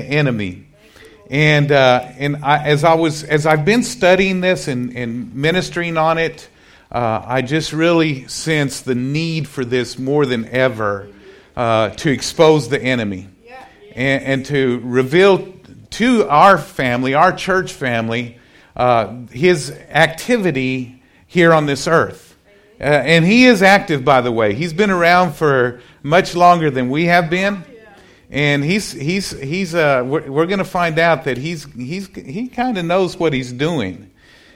enemy. And uh, and I, as I was as I've been studying this and, and ministering on it, uh, I just really sense the need for this more than ever uh, to expose the enemy and, and, to reveal to our family, our church family, uh, his activity here on this earth. Uh, and he is active, by the way. He's been around for much longer than we have been and he's he's he's uh, we're, we're going to find out that he's he's he kind of knows what he's doing.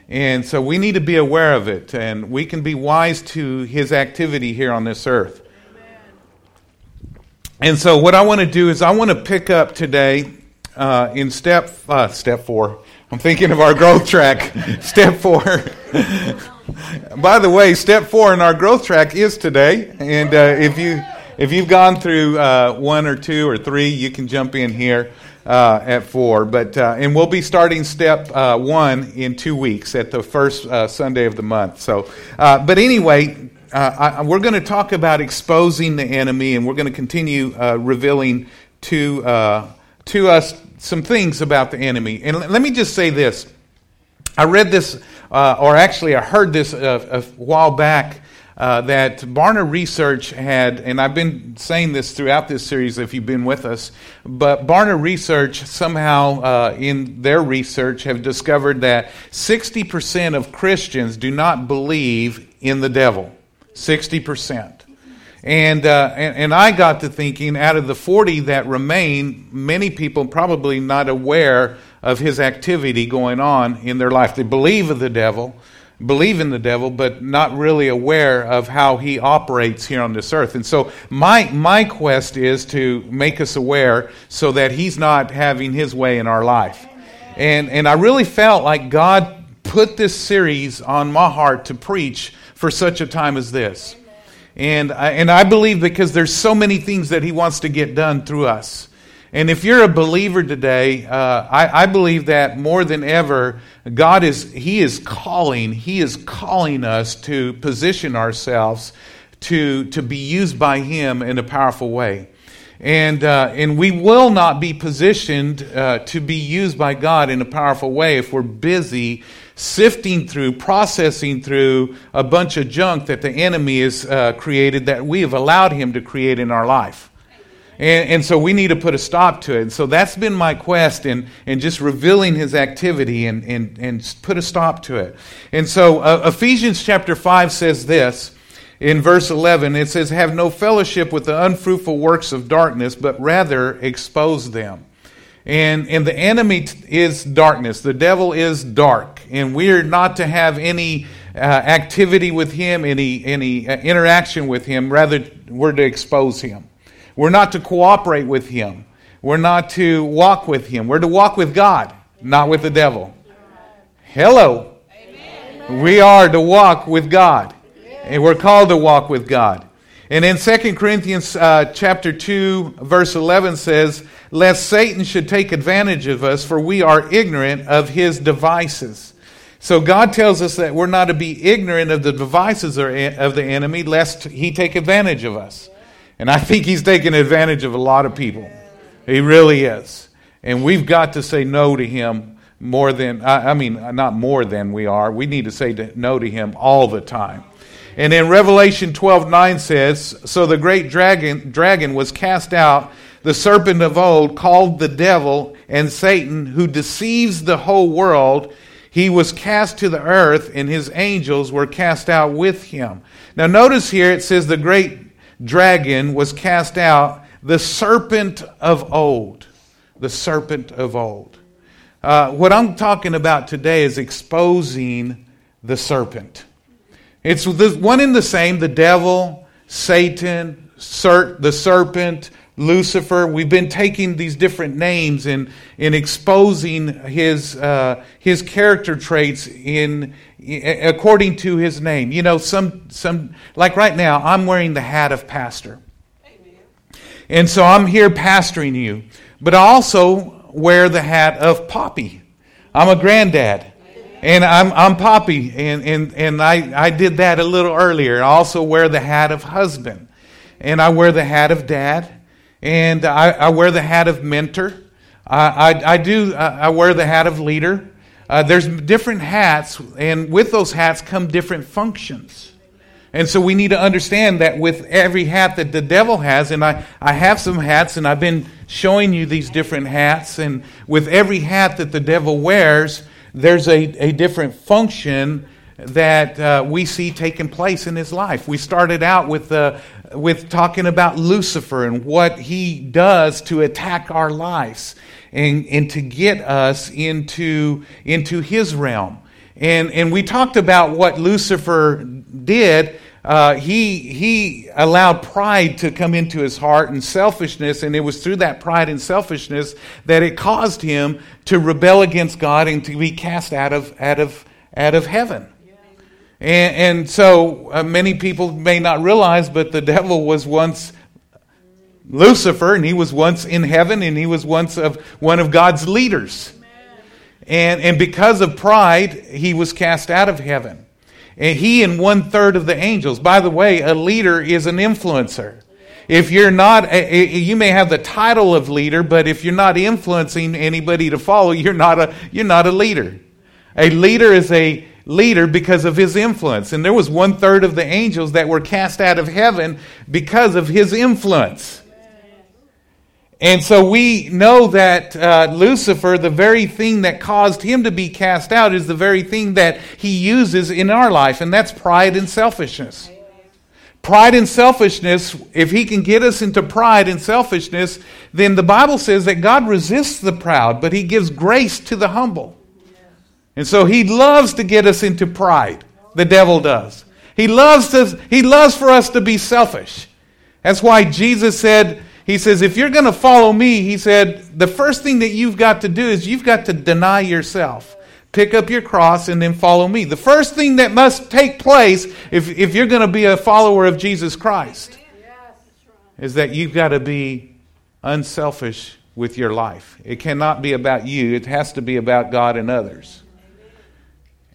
And so we need to be aware of it and we can be wise to his activity here on this earth. And so what i want to do is i want to pick up today uh, in step uh, step four. I'm thinking of our growth track step four. By the way step four in our growth track is today and uh, if you if you've gone through uh, one or two or three, you can jump in here uh, at four. But uh, and we'll be starting step uh, one in two weeks at the first uh, Sunday of the month. So, uh, but anyway, I, we're going to talk about exposing the enemy, and we're going to continue revealing to to us some things about the enemy. And let me just say this: I read this, or actually, I heard this a while back uh, that Barna Research had, and I've been saying this throughout this series if you've been with us, but Barna Research somehow uh, in their research have discovered that 60% of Christians do not believe in the devil. 60%. And, uh, and, and I got to thinking, out of the 40 that remain, many people probably not aware of his activity going on in their life. They believe of the devil, believe in the devil, but not really aware of how he operates here on this earth. And so, my, my quest is to make us aware so that he's not having his way in our life. And, and I really felt like God put this series on my heart to preach for such a time as this. And I, and I believe because there's so many things that he wants to get done through us. And if you're a believer today, uh, I, I, believe that more than ever, God is, He is calling, He is calling us to position ourselves to, to be used by Him in a powerful way. And, uh, and we will not be positioned uh, to be used by God in a powerful way if we're busy sifting through, processing through a bunch of junk that the enemy has uh, created that we have allowed him to create in our life. And, and, so we need to put a stop to it. And so that's been my quest in, in just revealing his activity and, and, and put a stop to it. And so uh, Ephesians chapter 5 says this in verse 11 it says, Have no fellowship with the unfruitful works of darkness, but rather expose them. And, and the enemy is darkness. The devil is dark. And we're not to have any uh, activity with him, any, any uh, interaction with him. Rather, we're to expose him. We're not to cooperate with him. We're not to walk with him. We're to walk with God, not with the devil. Hello. Amen. We are to walk with God. And we're called to walk with God. And in 2 Corinthians uh, chapter 2, verse 11 says, Lest Satan should take advantage of us, for we are ignorant of his devices. So God tells us that we're not to be ignorant of the devices of the enemy, lest he take advantage of us. And I think he's taking advantage of a lot of people. He really is. And we've got to say no to him more than, I mean, not more than we are. We need to say no to him all the time. And in Revelation 12 9 says, So the great dragon, dragon was cast out, the serpent of old, called the devil and Satan, who deceives the whole world. He was cast to the earth, and his angels were cast out with him. Now, notice here it says the great dragon was cast out, the serpent of old. The serpent of old. Uh, what I'm talking about today is exposing the serpent. It's one and the same the devil, Satan, the serpent, Lucifer. We've been taking these different names and, in exposing his, uh, his character traits in, according to his name. You know, some, some, like right now, I'm wearing the hat of pastor. Amen. And so I'm here pastoring you. But I also wear the hat of Poppy. I'm a granddad. And I'm, I'm Poppy. And, and, and I, I did that a little earlier. I also wear the hat of husband. And I wear the hat of dad. And I, I wear the hat of mentor. I, I, I do, I wear the hat of leader. Uh, there's different hats, and with those hats come different functions. And so we need to understand that with every hat that the devil has, and I, I have some hats, and I've been showing you these different hats, and with every hat that the devil wears, there's a, a different function that uh, we see taking place in his life. We started out with, uh, with talking about Lucifer and what he does to attack our lives and, and to get us into, into his realm. And, and we talked about what Lucifer did. Uh, he, he allowed pride to come into his heart and selfishness, and it was through that pride and selfishness that it caused him to rebel against God and to be cast out of, out of, out of heaven. And, and so uh, many people may not realize, but the devil was once Lucifer, and he was once in heaven, and he was once of one of God's leaders. And, and because of pride, he was cast out of heaven. And he and one third of the angels. By the way, a leader is an influencer. If you're not, you may have the title of leader, but if you're not influencing anybody to follow, you're not a, you're not a leader. A leader is a leader because of his influence. And there was one third of the angels that were cast out of heaven because of his influence. And so we know that uh, Lucifer, the very thing that caused him to be cast out, is the very thing that he uses in our life, and that's pride and selfishness. Pride and selfishness, if he can get us into pride and selfishness, then the Bible says that God resists the proud, but he gives grace to the humble. And so he loves to get us into pride. The devil does. He loves to, he loves for us to be selfish. That's why Jesus said, he says, if you're going to follow me, he said, the first thing that you've got to do is you've got to deny yourself. Pick up your cross and then follow me. The first thing that must take place if, if you're going to be a follower of Jesus Christ is that you've got to be unselfish with your life. It cannot be about you, it has to be about God and others.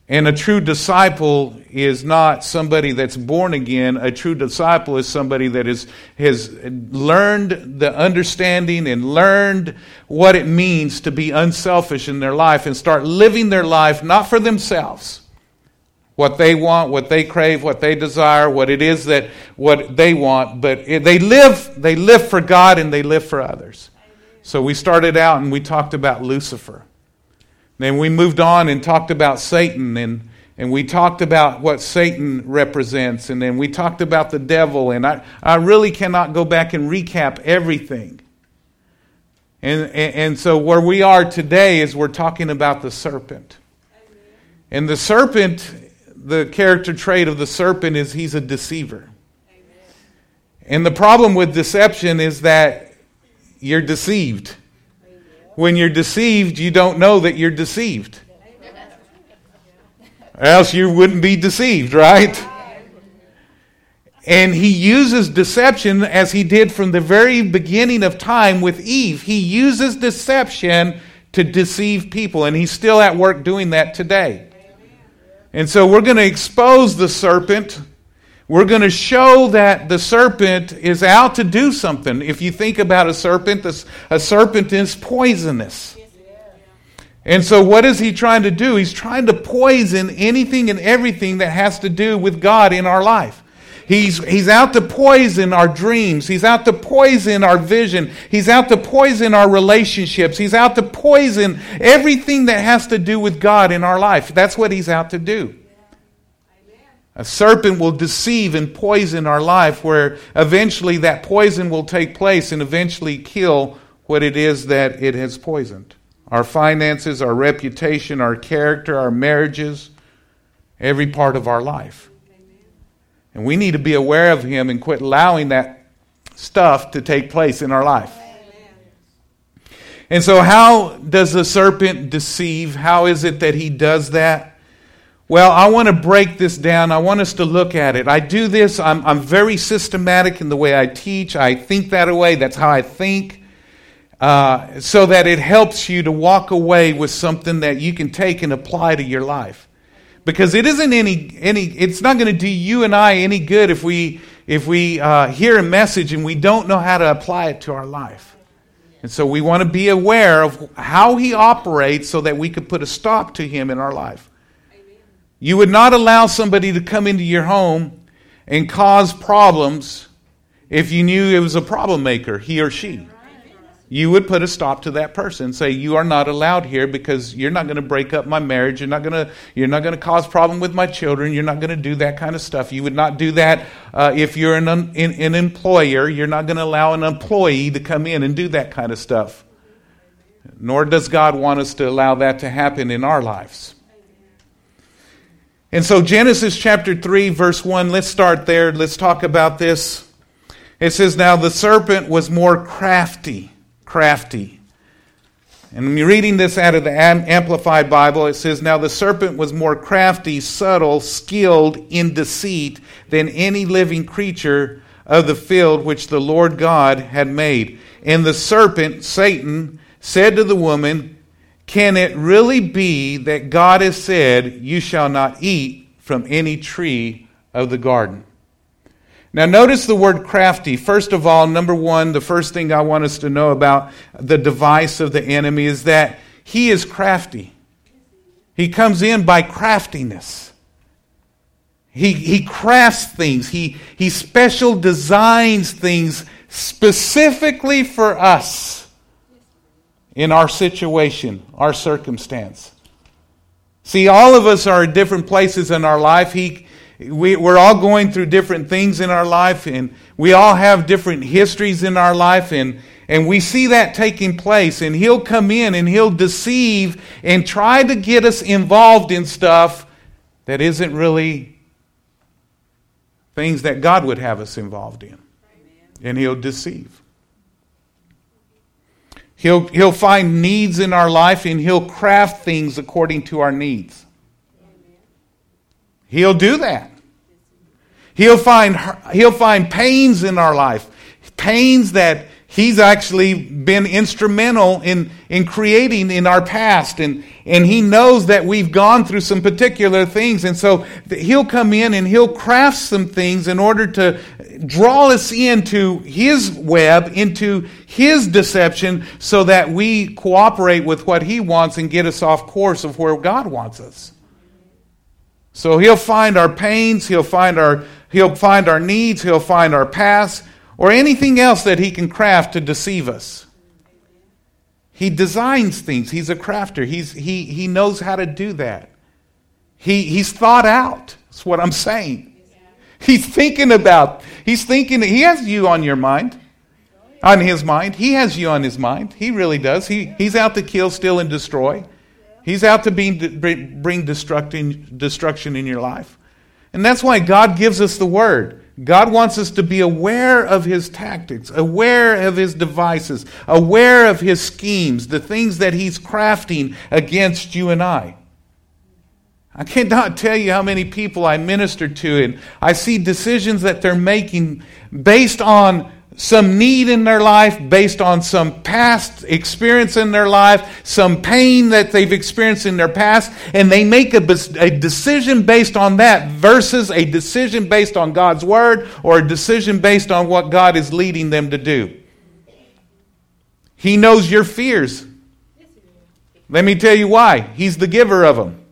And a true disciple is not somebody that's born again. A true disciple is somebody that is, has learned the understanding and learned what it means to be unselfish in their life and start living their life not for themselves. What they want, what they crave, what they desire, what it is that what they want, but they live, they live for God and they live for others. So we started out and we talked about Lucifer. Then we moved on and talked about Satan and, and we talked about what Satan represents. And then we talked about the devil. And I, I really cannot go back and recap everything. And, and, and so where we are today is we're talking about the serpent. And the serpent, the character trait of the serpent is he's a deceiver. And the problem with deception is that you're deceived. When you're deceived, you don't know that you're deceived. Else you wouldn't be deceived, right? And he uses deception as he did from the very beginning of time with Eve. He uses deception to deceive people, and he's still at work doing that today. And so we're going to expose the serpent we're going to show that the serpent is out to do something. If you think about a serpent, a serpent is poisonous. And so, what is he trying to do? He's trying to poison anything and everything that has to do with God in our life. He's, he's out to poison our dreams. He's out to poison our vision. He's out to poison our relationships. He's out to poison everything that has to do with God in our life. That's what he's out to do. A serpent will deceive and poison our life, where eventually that poison will take place and eventually kill what it is that it has poisoned. Our finances, our reputation, our character, our marriages, every part of our life. And we need to be aware of Him and quit allowing that stuff to take place in our life. And so, how does the serpent deceive? How is it that he does that? Well, I want to break this down. I want us to look at it. I do this, I'm, I'm very systematic in the way I teach. I think that way. That's how I think. Uh, so that it helps you to walk away with something that you can take and apply to your life. Because it isn't any, any it's not going to do you and I any good if we, if we uh, hear a message and we don't know how to apply it to our life. And so we want to be aware of how he operates so that we could put a stop to him in our life. You would not allow somebody to come into your home and cause problems if you knew it was a problem maker, he or she. You would put a stop to that person say you are not allowed here because you're not going to break up my marriage. You're not going to you're not going to cause problem with my children. You're not going to do that kind of stuff. You would not do that uh, if you're an, an, an employer. You're not going to allow an employee to come in and do that kind of stuff. Nor does god want us to allow that to happen in our lives and so genesis chapter 3 verse 1 let's start there let's talk about this it says now the serpent was more crafty crafty. And I'm reading this out of the Amplified Bible. It says, Now the serpent was more crafty, subtle, skilled in deceit than any living creature of the field which the Lord God had made. And the serpent, Satan, said to the woman, Can it really be that God has said, You shall not eat from any tree of the garden? Now, notice the word crafty. First of all, number one, the first thing I want us to know about the device of the enemy is that he is crafty. He comes in by craftiness. He, he crafts things, he, he special designs things specifically for us in our situation, our circumstance. See, all of us are at different places in our life. He, we, we're all going through different things in our life, and we all have different histories in our life, and, and we see that taking place. And He'll come in and He'll deceive and try to get us involved in stuff that isn't really things that God would have us involved in. And He'll deceive. He'll, he'll find needs in our life and he'll craft things according to our needs. He'll do that. He'll find, he'll find pains in our life, pains that he's actually been instrumental in, in creating in our past. And, and he knows that we've gone through some particular things. And so he'll come in and he'll craft some things in order to draw us into his web, into his deception, so that we cooperate with what he wants and get us off course of where God wants us. So he'll find our pains, he'll find our, he'll find our needs, he'll find our past, or anything else that he can craft to deceive us. He designs things. He's a crafter. He's, he, he knows how to do that. He, he's thought out. That's what I'm saying. He's thinking about, he's thinking, he has you on your mind, on his mind. He has you on his mind. He really does. He, he's out to kill, steal, and destroy. He's out to be, bring destruction in your life. And that's why God gives us the word. God wants us to be aware of his tactics, aware of his devices, aware of his schemes, the things that he's crafting against you and I. I cannot tell you how many people I minister to, and I see decisions that they're making based on some need in their life based on some past experience in their life, some pain that they've experienced in their past, and they make a, a, decision based on that versus a decision based on God's word or a decision based on what God is leading them to do. He knows your fears. Let me tell you why. He's the giver of them.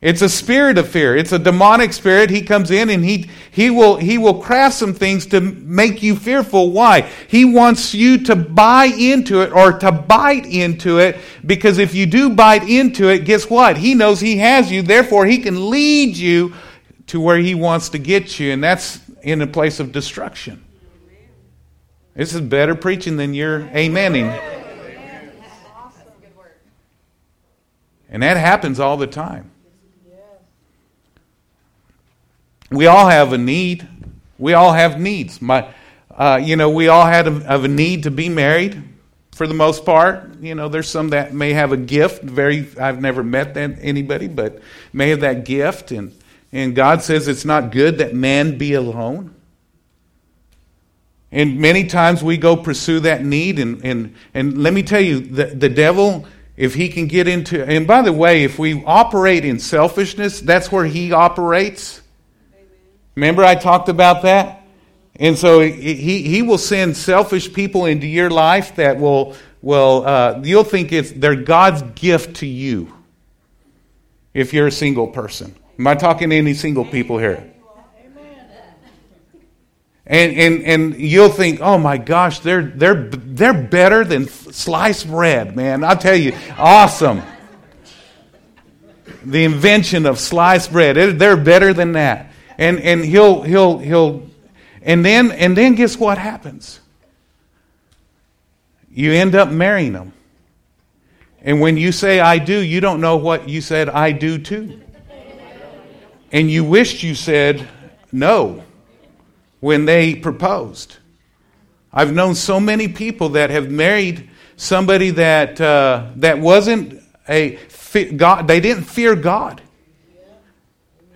It's a spirit of fear. It's a demonic spirit. He comes in and he, he, will, he will craft some things to make you fearful. Why? He wants you to buy into it or to bite into it because if you do bite into it, guess what? He knows he has you. Therefore, he can lead you to where he wants to get you, and that's in a place of destruction. This is better preaching than your amening. And that happens all the time. We all have a need. We all have needs. My, uh, you know, we all had a, have a need to be married for the most part. You know, there's some that may have a gift. Very, I've never met that, anybody, but may have that gift. And, and God says it's not good that man be alone. And many times we go pursue that need. And, and, and let me tell you, the, the devil, if he can get into, and by the way, if we operate in selfishness, that's where he operates. Remember, I talked about that? And so he, he will send selfish people into your life that will, will uh, you'll think it's, they're God's gift to you if you're a single person. Am I talking to any single people here? And, and, and you'll think, oh my gosh, they're, they're, they're better than sliced bread, man. I'll tell you, awesome. The invention of sliced bread, they're better than that. And, and he'll, he'll, he'll, and then, and then guess what happens? You end up marrying them. And when you say I do, you don't know what you said I do to. And you wished you said no when they proposed. I've known so many people that have married somebody that uh, that wasn't a God. They didn't fear God.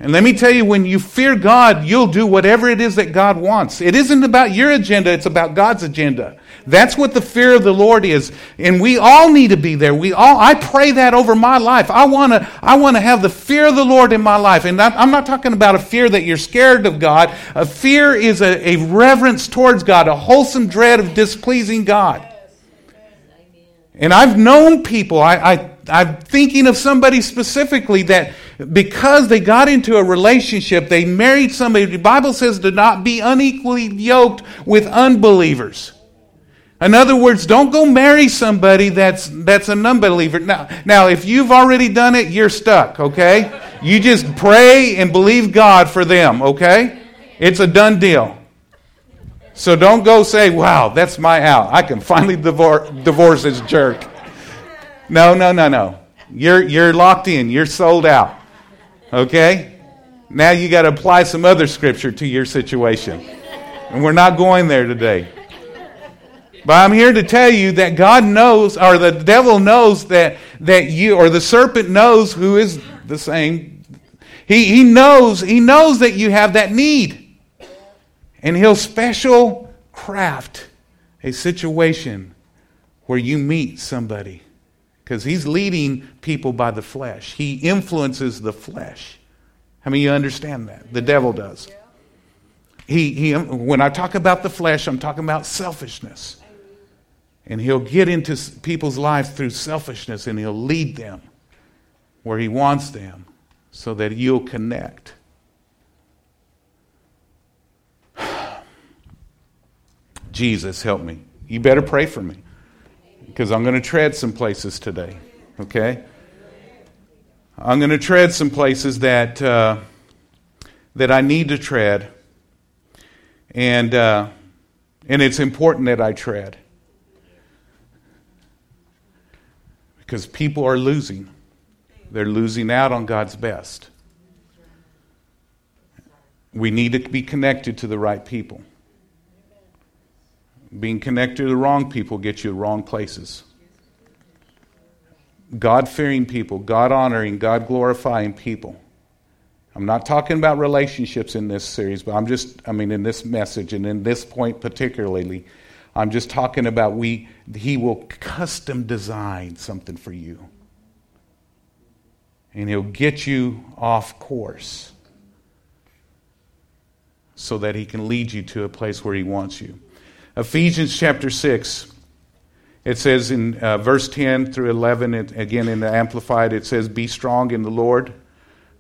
And let me tell you, when you fear God, you'll do whatever it is that God wants. It isn't about your agenda, it's about God's agenda. That's what the fear of the Lord is. And we all need to be there. We all, I pray that over my life. I want to, I want to have the fear of the Lord in my life. And I'm not talking about a fear that you're scared of God. A fear is a, a reverence towards God, a wholesome dread of displeasing God. And I've known people, I, I, I'm thinking of somebody specifically that because they got into a relationship, they married somebody. The Bible says to not be unequally yoked with unbelievers. In other words, don't go marry somebody that's that's an unbeliever. Now, now if you've already done it, you're stuck, okay? You just pray and believe God for them, okay? It's a done deal. So don't go say, wow, that's my out. I can finally divorce, divorce this jerk. No, no, no, no. You're, you're locked in. You're sold out. Okay? Now you got to apply some other scripture to your situation. And we're not going there today. But I'm here to tell you that God knows, or the devil knows that, that you, or the serpent knows who is the same. He, he knows, he knows that you have that need. And he'll special craft a situation where you meet somebody. Because he's leading people by the flesh. He influences the flesh. How many of you understand that? The devil does. He, he, when I talk about the flesh, I'm talking about selfishness. And he'll get into people's lives through selfishness and he'll lead them where he wants them so that you'll connect. Jesus, help me. You better pray for me because I'm going to tread some places today, okay? I'm going to tread some places that, uh, that I need to tread, and, uh, and it's important that I tread because people are losing. They're losing out on God's best. We need to be connected to the right people. Being connected to the wrong people gets you to wrong places. God fearing people, God honoring, God glorifying people. I'm not talking about relationships in this series, but I'm just, I mean, in this message and in this point particularly, I'm just talking about we, He will custom design something for you. And He'll get you off course so that He can lead you to a place where He wants you. Ephesians chapter 6, it says in uh, verse 10 through 11, it, again in the Amplified, it says, Be strong in the Lord,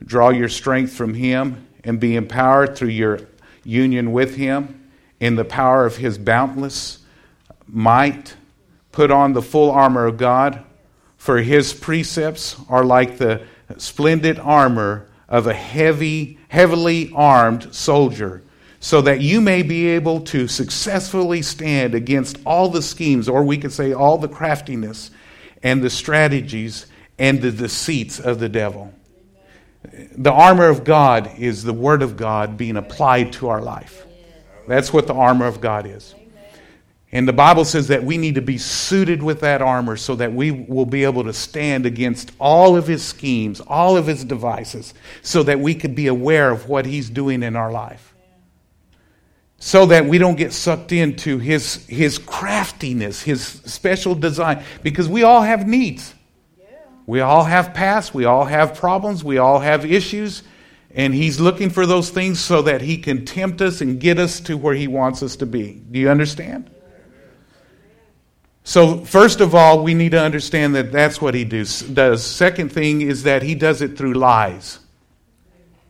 draw your strength from Him, and be empowered through your union with Him in the power of His boundless might. Put on the full armor of God, for His precepts are like the splendid armor of a heavy, heavily armed soldier so that you may be able to successfully stand against all the schemes, or we could say all the craftiness and the strategies and the deceits of the devil. The armor of God is the Word of God being applied to our life. That's what the armor of God is. And the Bible says that we need to be suited with that armor so that we will be able to stand against all of his schemes, all of his devices, so that we could be aware of what he's doing in our life so that we don't get sucked into his, his craftiness, his special design, because we all have needs. We all have past, we all have problems, we all have issues, And he's looking for those things so that he can tempt us and get us to where he wants us to be. Do you understand? So, first of all, we need to understand that that's what he does. does. Second thing is that he does it through lies.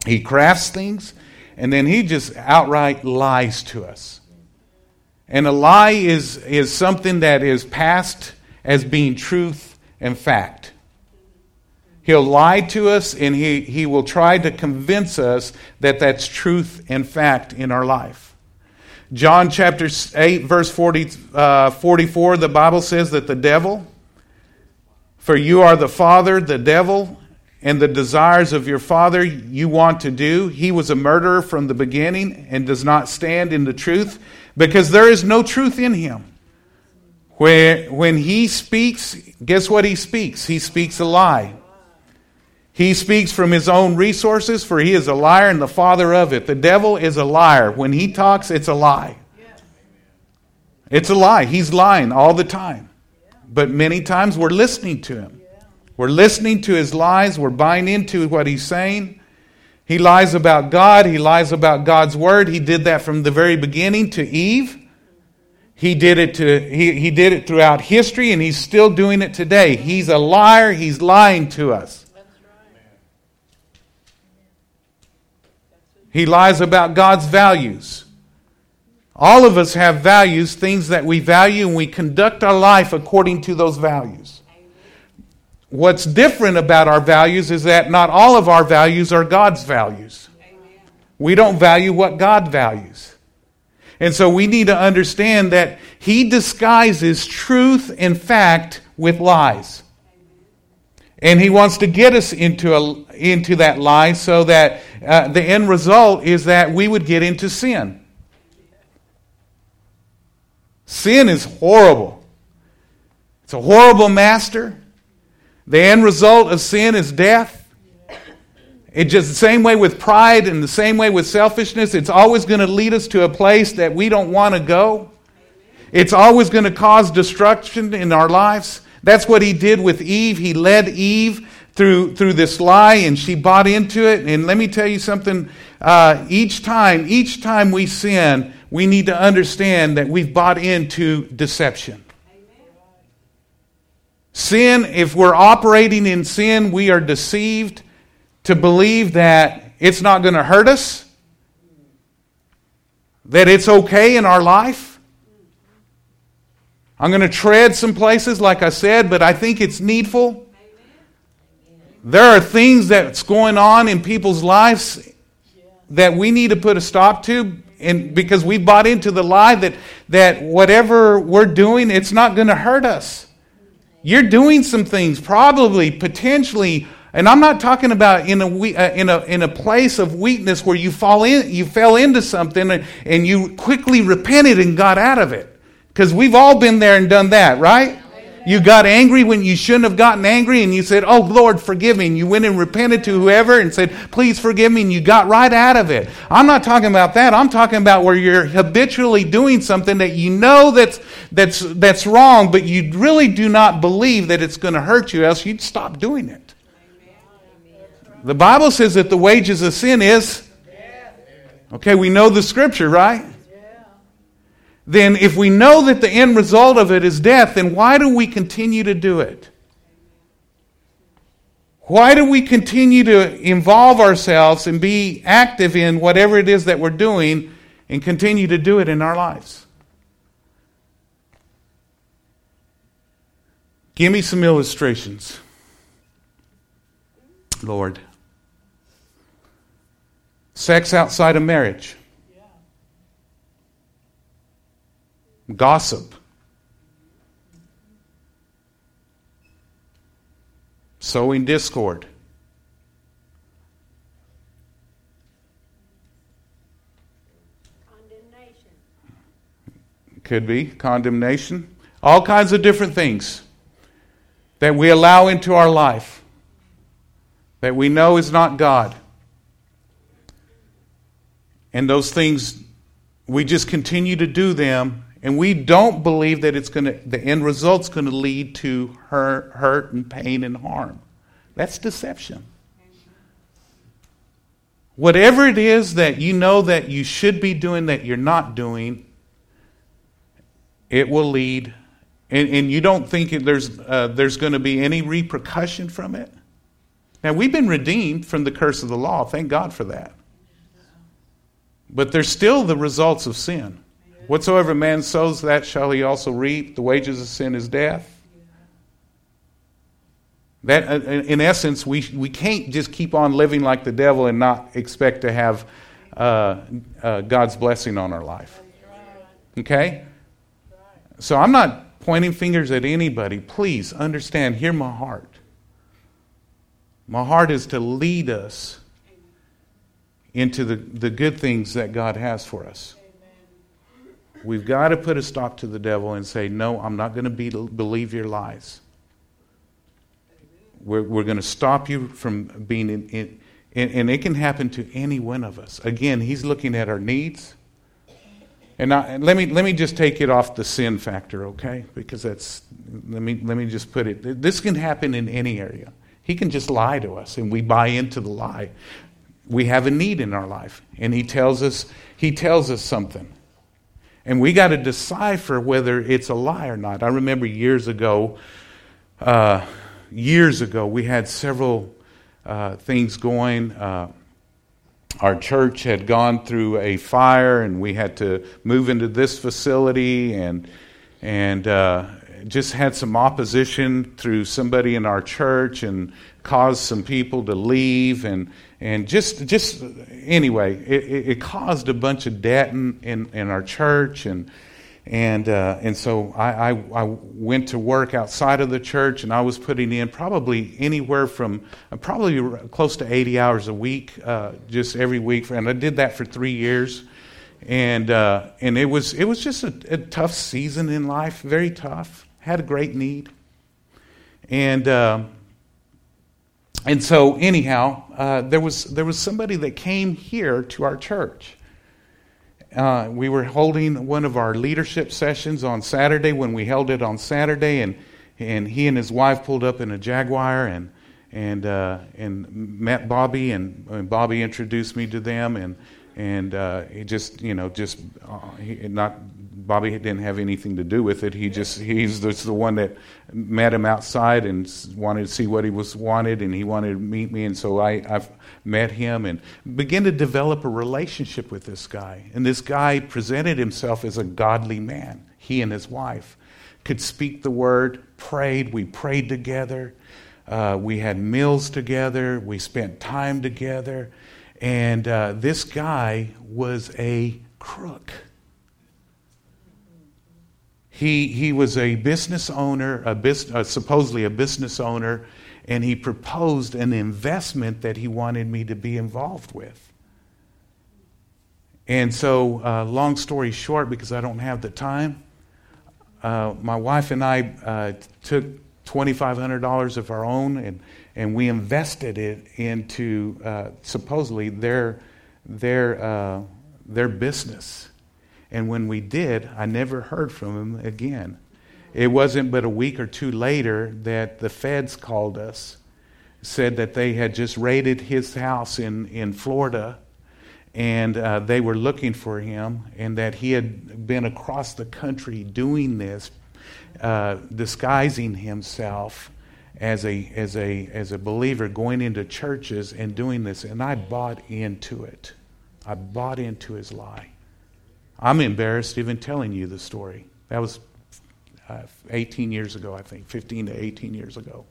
He crafts things, and then he just outright lies to us. And a lie is, is something that is passed as being truth and fact. He'll lie to us and he, he will try to convince us that that's truth and fact in our life. John chapter 8, verse 40, uh, 44, the Bible says that the devil, for you are the father, the devil, and the desires of your father you want to do. He was a murderer from the beginning and does not stand in the truth because there is no truth in him. Where, when he speaks, guess what he speaks? He speaks a lie. He speaks from his own resources, for he is a liar and the father of it. The devil is a liar. When he talks, it's a lie. It's a lie. He's lying all the time. But many times we're listening to him. We're listening to his lies. We're buying into what he's saying. He lies about God. He lies about God's word. He did that from the very beginning to Eve. He did it to he, he did it throughout history and he's still doing it today. He's a liar. He's lying to us. He lies about God's values. All of us have values, things that we value, and we conduct our life according to those values. What's different about our values is that not all of our values are God's values. We don't value what God values. And so we need to understand that He disguises truth and fact with lies. And He wants to get us into, a, into that lie so that uh, the end result is that we would get into sin. Sin is horrible. It's a horrible master. The end result of sin is death. It's just the same way with pride and the same way with selfishness. It's always going to lead us to a place that we don't want to go. It's always going to cause destruction in our lives. That's what he did with Eve. He led Eve through, through this lie and she bought into it. And let me tell you something. Uh, each time, each time we sin, we need to understand that we've bought into deception. Sin, if we're operating in sin, we are deceived to believe that it's not going to hurt us, that it's okay in our life. I'm going to tread some places, like I said, but I think it's needful. There are things that's going on in people's lives that we need to put a stop to and because we bought into the lie that, that whatever we're doing, it's not going to hurt us. You're doing some things, probably, potentially, and I'm not talking about in a, uh, in a, in a place of weakness where you, fall in, you fell into something and, and you quickly repented and got out of it. Because we've all been there and done that, right? You got angry when you shouldn't have gotten angry, and you said, Oh, Lord, forgive me. And you went and repented to whoever and said, Please forgive me. And you got right out of it. I'm not talking about that. I'm talking about where you're habitually doing something that you know that's, that's, that's wrong, but you really do not believe that it's going to hurt you, else you'd stop doing it. The Bible says that the wages of sin is. Okay, we know the scripture, right? Then if we know that the end result of it is death, then why do we continue to do it? Why do we continue to involve ourselves and be active in whatever it is that we're doing and continue to do it in our lives? Give me some illustrations, Lord. Sex outside of marriage. Gossip, sowing discord. Condemnation. Could be condemnation. All kinds of different things that we allow into our life that we know is not God. And those things, we just continue to do them and we don't believe that it's going to, the end result's going to lead to hurt, hurt and pain and harm. That's deception. Whatever it is that you know that you should be doing that you're not doing, it will lead, and, and you don't think there's, uh, there's going to be any repercussion from it. Now, we've been redeemed from the curse of the law. Thank God for that. But there's still the results of sin. Whatsoever man sows, that shall he also reap. The wages of sin is death. That, uh, in essence, we, we can't just keep on living like the devil and not expect to have uh, uh, God's blessing on our life. Okay? So I'm not pointing fingers at anybody. Please understand, hear my heart. My heart is to lead us into the, the good things that God has for us. We've got to put a stop to the devil and say, No, I'm not going to be, believe your lies. We're, we're going to stop you from being in, in and, and, it can happen to any one of us. Again, he's looking at our needs. And, I, let, me, let me just take it off the sin factor, okay? Because that's, let me, let me just put it, this can happen in any area. He can just lie to us and we buy into the lie. We have a need in our life and he tells us, he tells us something. And we got to decipher whether it's a lie or not. I remember years ago, uh, years ago, we had several uh, things going. Uh, our church had gone through a fire, and we had to move into this facility, and and uh, just had some opposition through somebody in our church, and caused some people to leave, and and just just anyway, it, it caused a bunch of debt in, in, in our church, and and, uh, and so I, I, I, went to work outside of the church, and I was putting in probably anywhere from uh, probably close to 80 hours a week, uh, just every week. And I did that for three years. And, uh, and it, was, it was just a, a, tough season in life, very tough. Had a great need. And, uh, and so, anyhow, uh, there, was, there was somebody that came here to our church uh, we were holding one of our leadership sessions on Saturday when we held it on Saturday, and, and he and his wife pulled up in a Jaguar and, and, uh, and met Bobby, and, and, Bobby introduced me to them, and, and uh, he just, you know, just uh, not Bobby didn't have anything to do with it. He just he's just the one that met him outside and wanted to see what he was wanted, and he wanted to meet me, and so I I've met him and began to develop a relationship with this guy. And this guy presented himself as a godly man. He and his wife could speak the word, prayed. We prayed together. Uh, we had meals together. We spent time together. And uh, this guy was a crook. He, he was a business owner, a uh, supposedly a business owner, and he proposed an investment that he wanted me to be involved with. And so, uh, long story short, because I don't have the time, uh, my wife and I uh, took $2,500 of our own and, and we invested it into uh, supposedly their, their, uh, their business. And when we did, I never heard from him again. It wasn't but a week or two later that the feds called us, said that they had just raided his house in, in Florida and uh, they were looking for him, and that he had been across the country doing this, uh, disguising himself as a, as, a, as a believer, going into churches and doing this. And I bought into it. I bought into his lie. I'm embarrassed even telling you the story. That was uh, 18 years ago, I think, 15 to 18 years ago.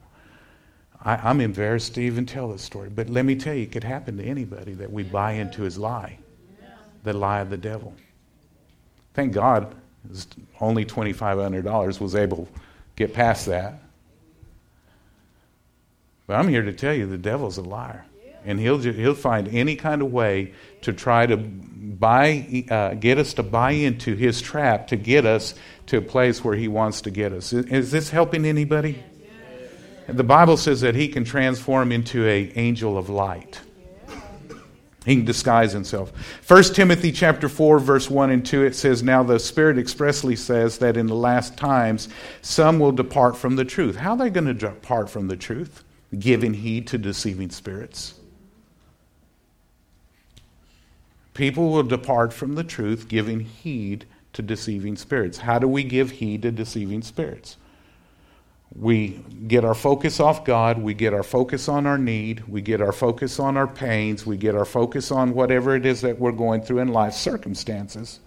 I, am embarrassed to even tell this story, but let me tell you, it could happen to anybody that we buy into his lie, the lie of the devil. Thank God, only $2,500 was able to get past that. But I'm here to tell you the devil's a liar. And he'll, he'll find any kind of way to try to buy, uh, get us to buy into his trap to get us to a place where he wants to get us. Is this helping anybody? The Bible says that he can transform into an angel of light. He can disguise himself. 1 Timothy chapter 4, verse 1 and 2, it says, Now the Spirit expressly says that in the last times some will depart from the truth. How are they going to depart from the truth? Giving heed to deceiving spirits. People will depart from the truth, giving heed to deceiving spirits. How do we give heed to deceiving spirits? We get our focus off God, we get our focus on our need, we get our focus on our pains, we get our focus on whatever it is that we're going through in life circumstances.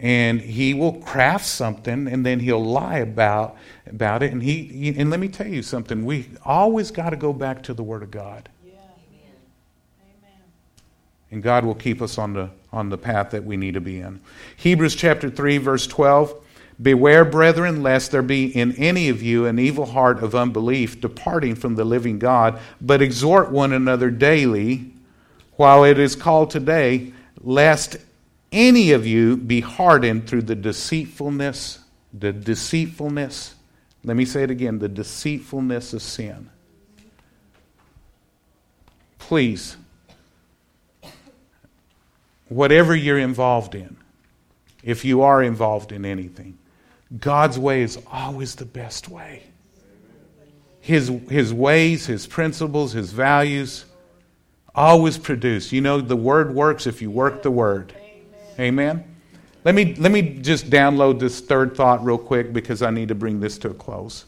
And he will craft something and then he'll lie about about it and he and let me tell you something, we always got to go back to the word of God. And God will keep us on the on the path that we need to be in. Hebrews chapter 3 verse 12 Beware, brethren, lest there be in any of you an evil heart of unbelief, departing from the living God, but exhort one another daily, while it is called today, lest any of you be hardened through the deceitfulness, the deceitfulness, let me say it again, the deceitfulness of sin. Please, whatever you're involved in, if you are involved in anything, God's way is always the best way. His, his ways, his principles, his values always produce. You know, the word works if you work the word. Amen. Amen? Let me, let me just download this third thought real quick because I need to bring this to a close.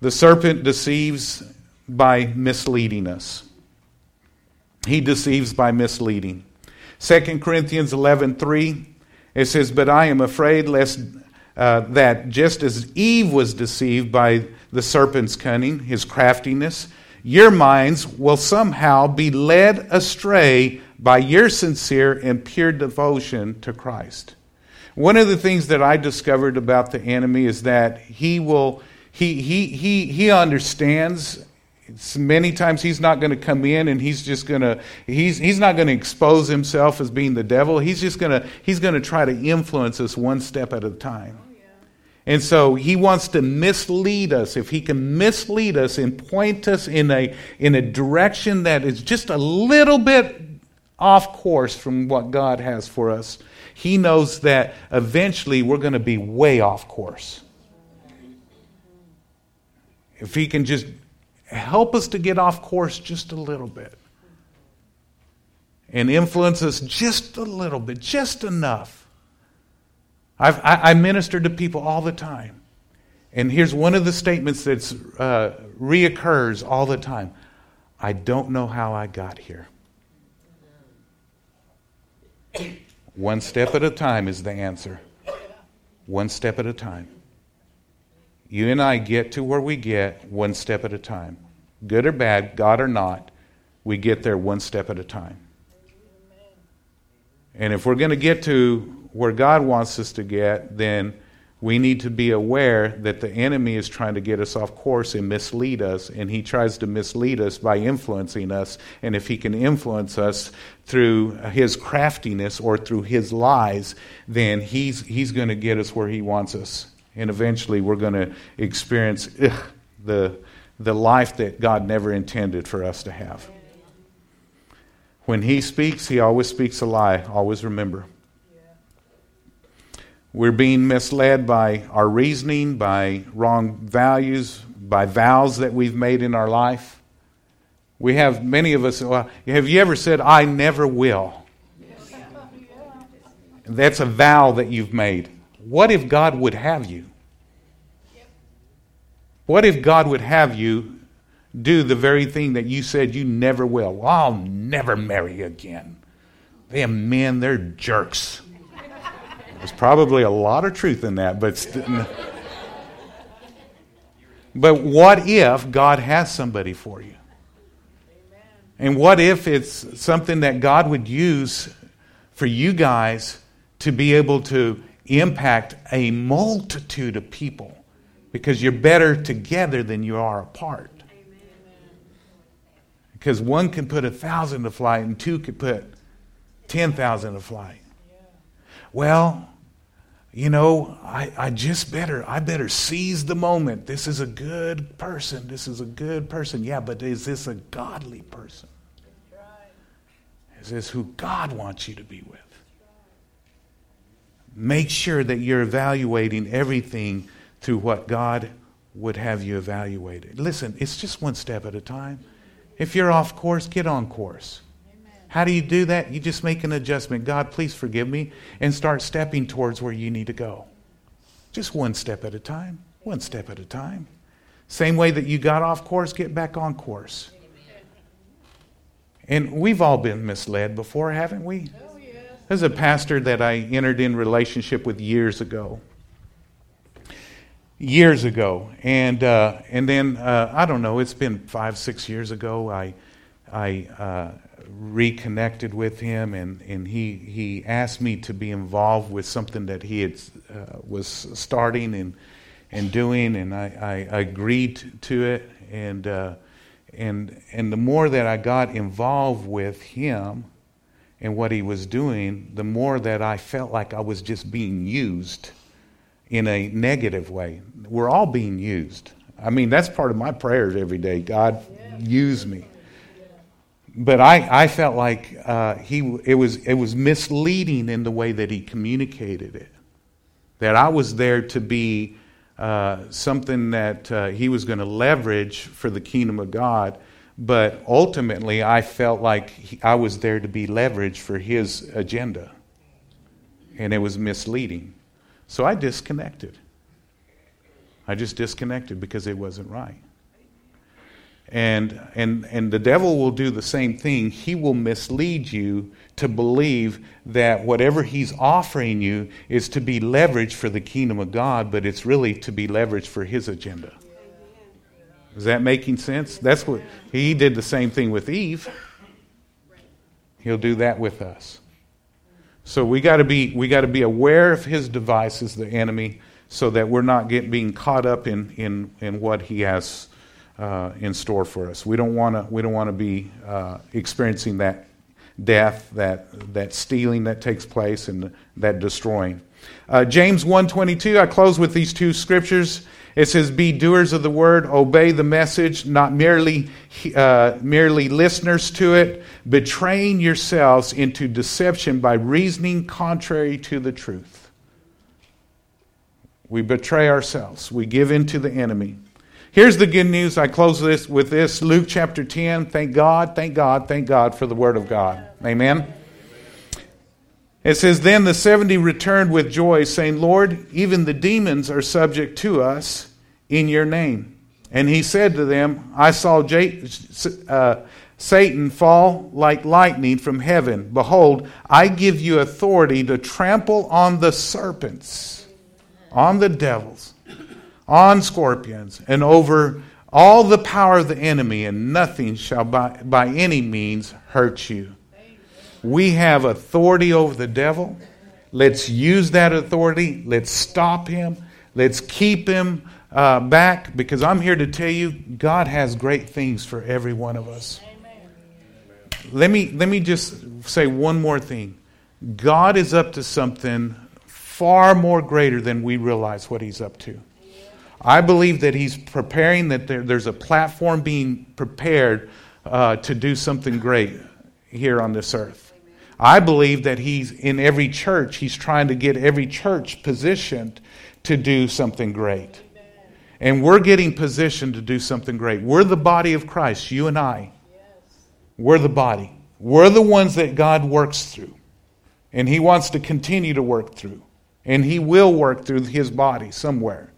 The serpent deceives by misleading us. He deceives by misleading. 2 Corinthians 11:3 it says, "But I am afraid lest uh, that just as Eve was deceived by the serpent's cunning, his craftiness, your minds will somehow be led astray by your sincere and pure devotion to Christ. One of the things that I discovered about the enemy is that he will he he he he understands many times he's not going to come in and he's just going to he's he's not going to expose himself as being the devil he's just going to he's going to try to influence us one step at a time oh, and so he wants to mislead us. If he can mislead us and point us in a, in a direction that is just a little bit off course from what God has for us, he knows that eventually we're going to be way off course. If he can just help us to get off course just a little bit and influence us just a little bit, just enough I've, I, I minister to people all the time. And here's one of the statements that uh, reoccurs all the time I don't know how I got here. One step at a time is the answer. One step at a time. You and I get to where we get one step at a time. Good or bad, God or not, we get there one step at a time. And if we're going to get to where God wants us to get, then we need to be aware that the enemy is trying to get us off course and mislead us, and he tries to mislead us by influencing us. And if he can influence us through his craftiness or through his lies, then he's, he's going to get us where he wants us. And eventually we're going to experience ugh, the, the life that God never intended for us to have. When he speaks, he always speaks a lie. Always remember. We're being misled by our reasoning, by wrong values, by vows that we've made in our life. We have many of us, well, have you ever said, I never will? That's a vow that you've made. What if God would have you? What if God would have you do the very thing that you said you never will? Well, I'll never marry again. Them men, they're jerks. There's probably a lot of truth in that, but. St- but what if God has somebody for you? And what if it's something that God would use for you guys to be able to impact a multitude of people? Because you're better together than you are apart. Because one can put a thousand to flight and two can put 10,000 to flight. Well, you know, I, I just better, I better seize the moment. This is a good person. This is a good person. Yeah, but is this a godly person? Is this who God wants you to be with? Make sure that you're evaluating everything through what God would have you evaluated. Listen, it's just one step at a time. If you're off course, get on course. How do you do that? You just make an adjustment. God, please forgive me, and start stepping towards where you need to go. Just one step at a time, one step at a time. Same way that you got off course, get back on course. And we've all been misled before, haven't we? There's a pastor that I entered in relationship with years ago. Years ago, and uh, and then uh, I don't know. It's been five, six years ago. I I uh, reconnected with him, and, and he he asked me to be involved with something that he had uh, was starting and and doing, and I, I agreed to it, and uh, and and the more that I got involved with him and what he was doing, the more that I felt like I was just being used in a negative way. We're all being used. I mean, that's part of my prayers every day. God, use me. But I, I felt like uh, he, it, was, it was misleading in the way that he communicated it. That I was there to be uh, something that uh, he was going to leverage for the kingdom of God. But ultimately, I felt like he, I was there to be leveraged for his agenda. And it was misleading. So I disconnected. I just disconnected because it wasn't right. And, and, and the devil will do the same thing. He will mislead you to believe that whatever he's offering you is to be leveraged for the kingdom of God, but it's really to be leveraged for his agenda. Is that making sense? That's what he did the same thing with Eve. He'll do that with us. So we got to be we got to be aware of his devices, the enemy, so that we're not get, being caught up in, in, in what he has uh, in store for us. We don't want to we don't want to be uh, experiencing that death, that that stealing that takes place, and that destroying. Uh, James 1.22, I close with these two scriptures. It says, Be doers of the word, obey the message, not merely, uh, merely listeners to it, betraying yourselves into deception by reasoning contrary to the truth. We betray ourselves, we give in to the enemy. Here's the good news. I close this with this Luke chapter 10. Thank God, thank God, thank God for the word of God. Amen. It says, Then the 70 returned with joy, saying, Lord, even the demons are subject to us in your name. And he said to them, I saw J- uh, Satan fall like lightning from heaven. Behold, I give you authority to trample on the serpents, on the devils, on scorpions, and over all the power of the enemy, and nothing shall by, by any means hurt you. We have authority over the devil. Let's use that authority. Let's stop him. Let's keep him uh, back because I'm here to tell you God has great things for every one of us. Let me, let me just say one more thing. God is up to something far more greater than we realize what he's up to. I believe that he's preparing, that there, there's a platform being prepared uh, to do something great here on this earth. I believe that he's in every church, he's trying to get every church positioned to do something great. And we're getting positioned to do something great. We're the body of Christ, you and I. We're the body. We're the ones that God works through. And he wants to continue to work through. And he will work through his body somewhere.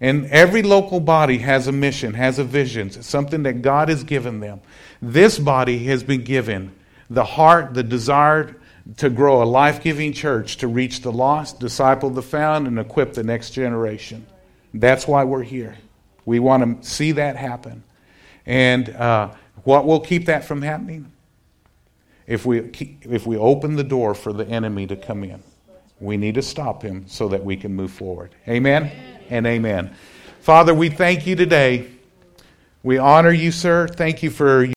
And every local body has a mission, has a vision, something that God has given them. This body has been given the heart, the desire to grow a life giving church to reach the lost, disciple the found, and equip the next generation. That's why we're here. We want to see that happen. And uh, what will keep that from happening? If we, keep, if we open the door for the enemy to come in, we need to stop him so that we can move forward. Amen, amen. and amen. Father, we thank you today. We honor you, sir. Thank you for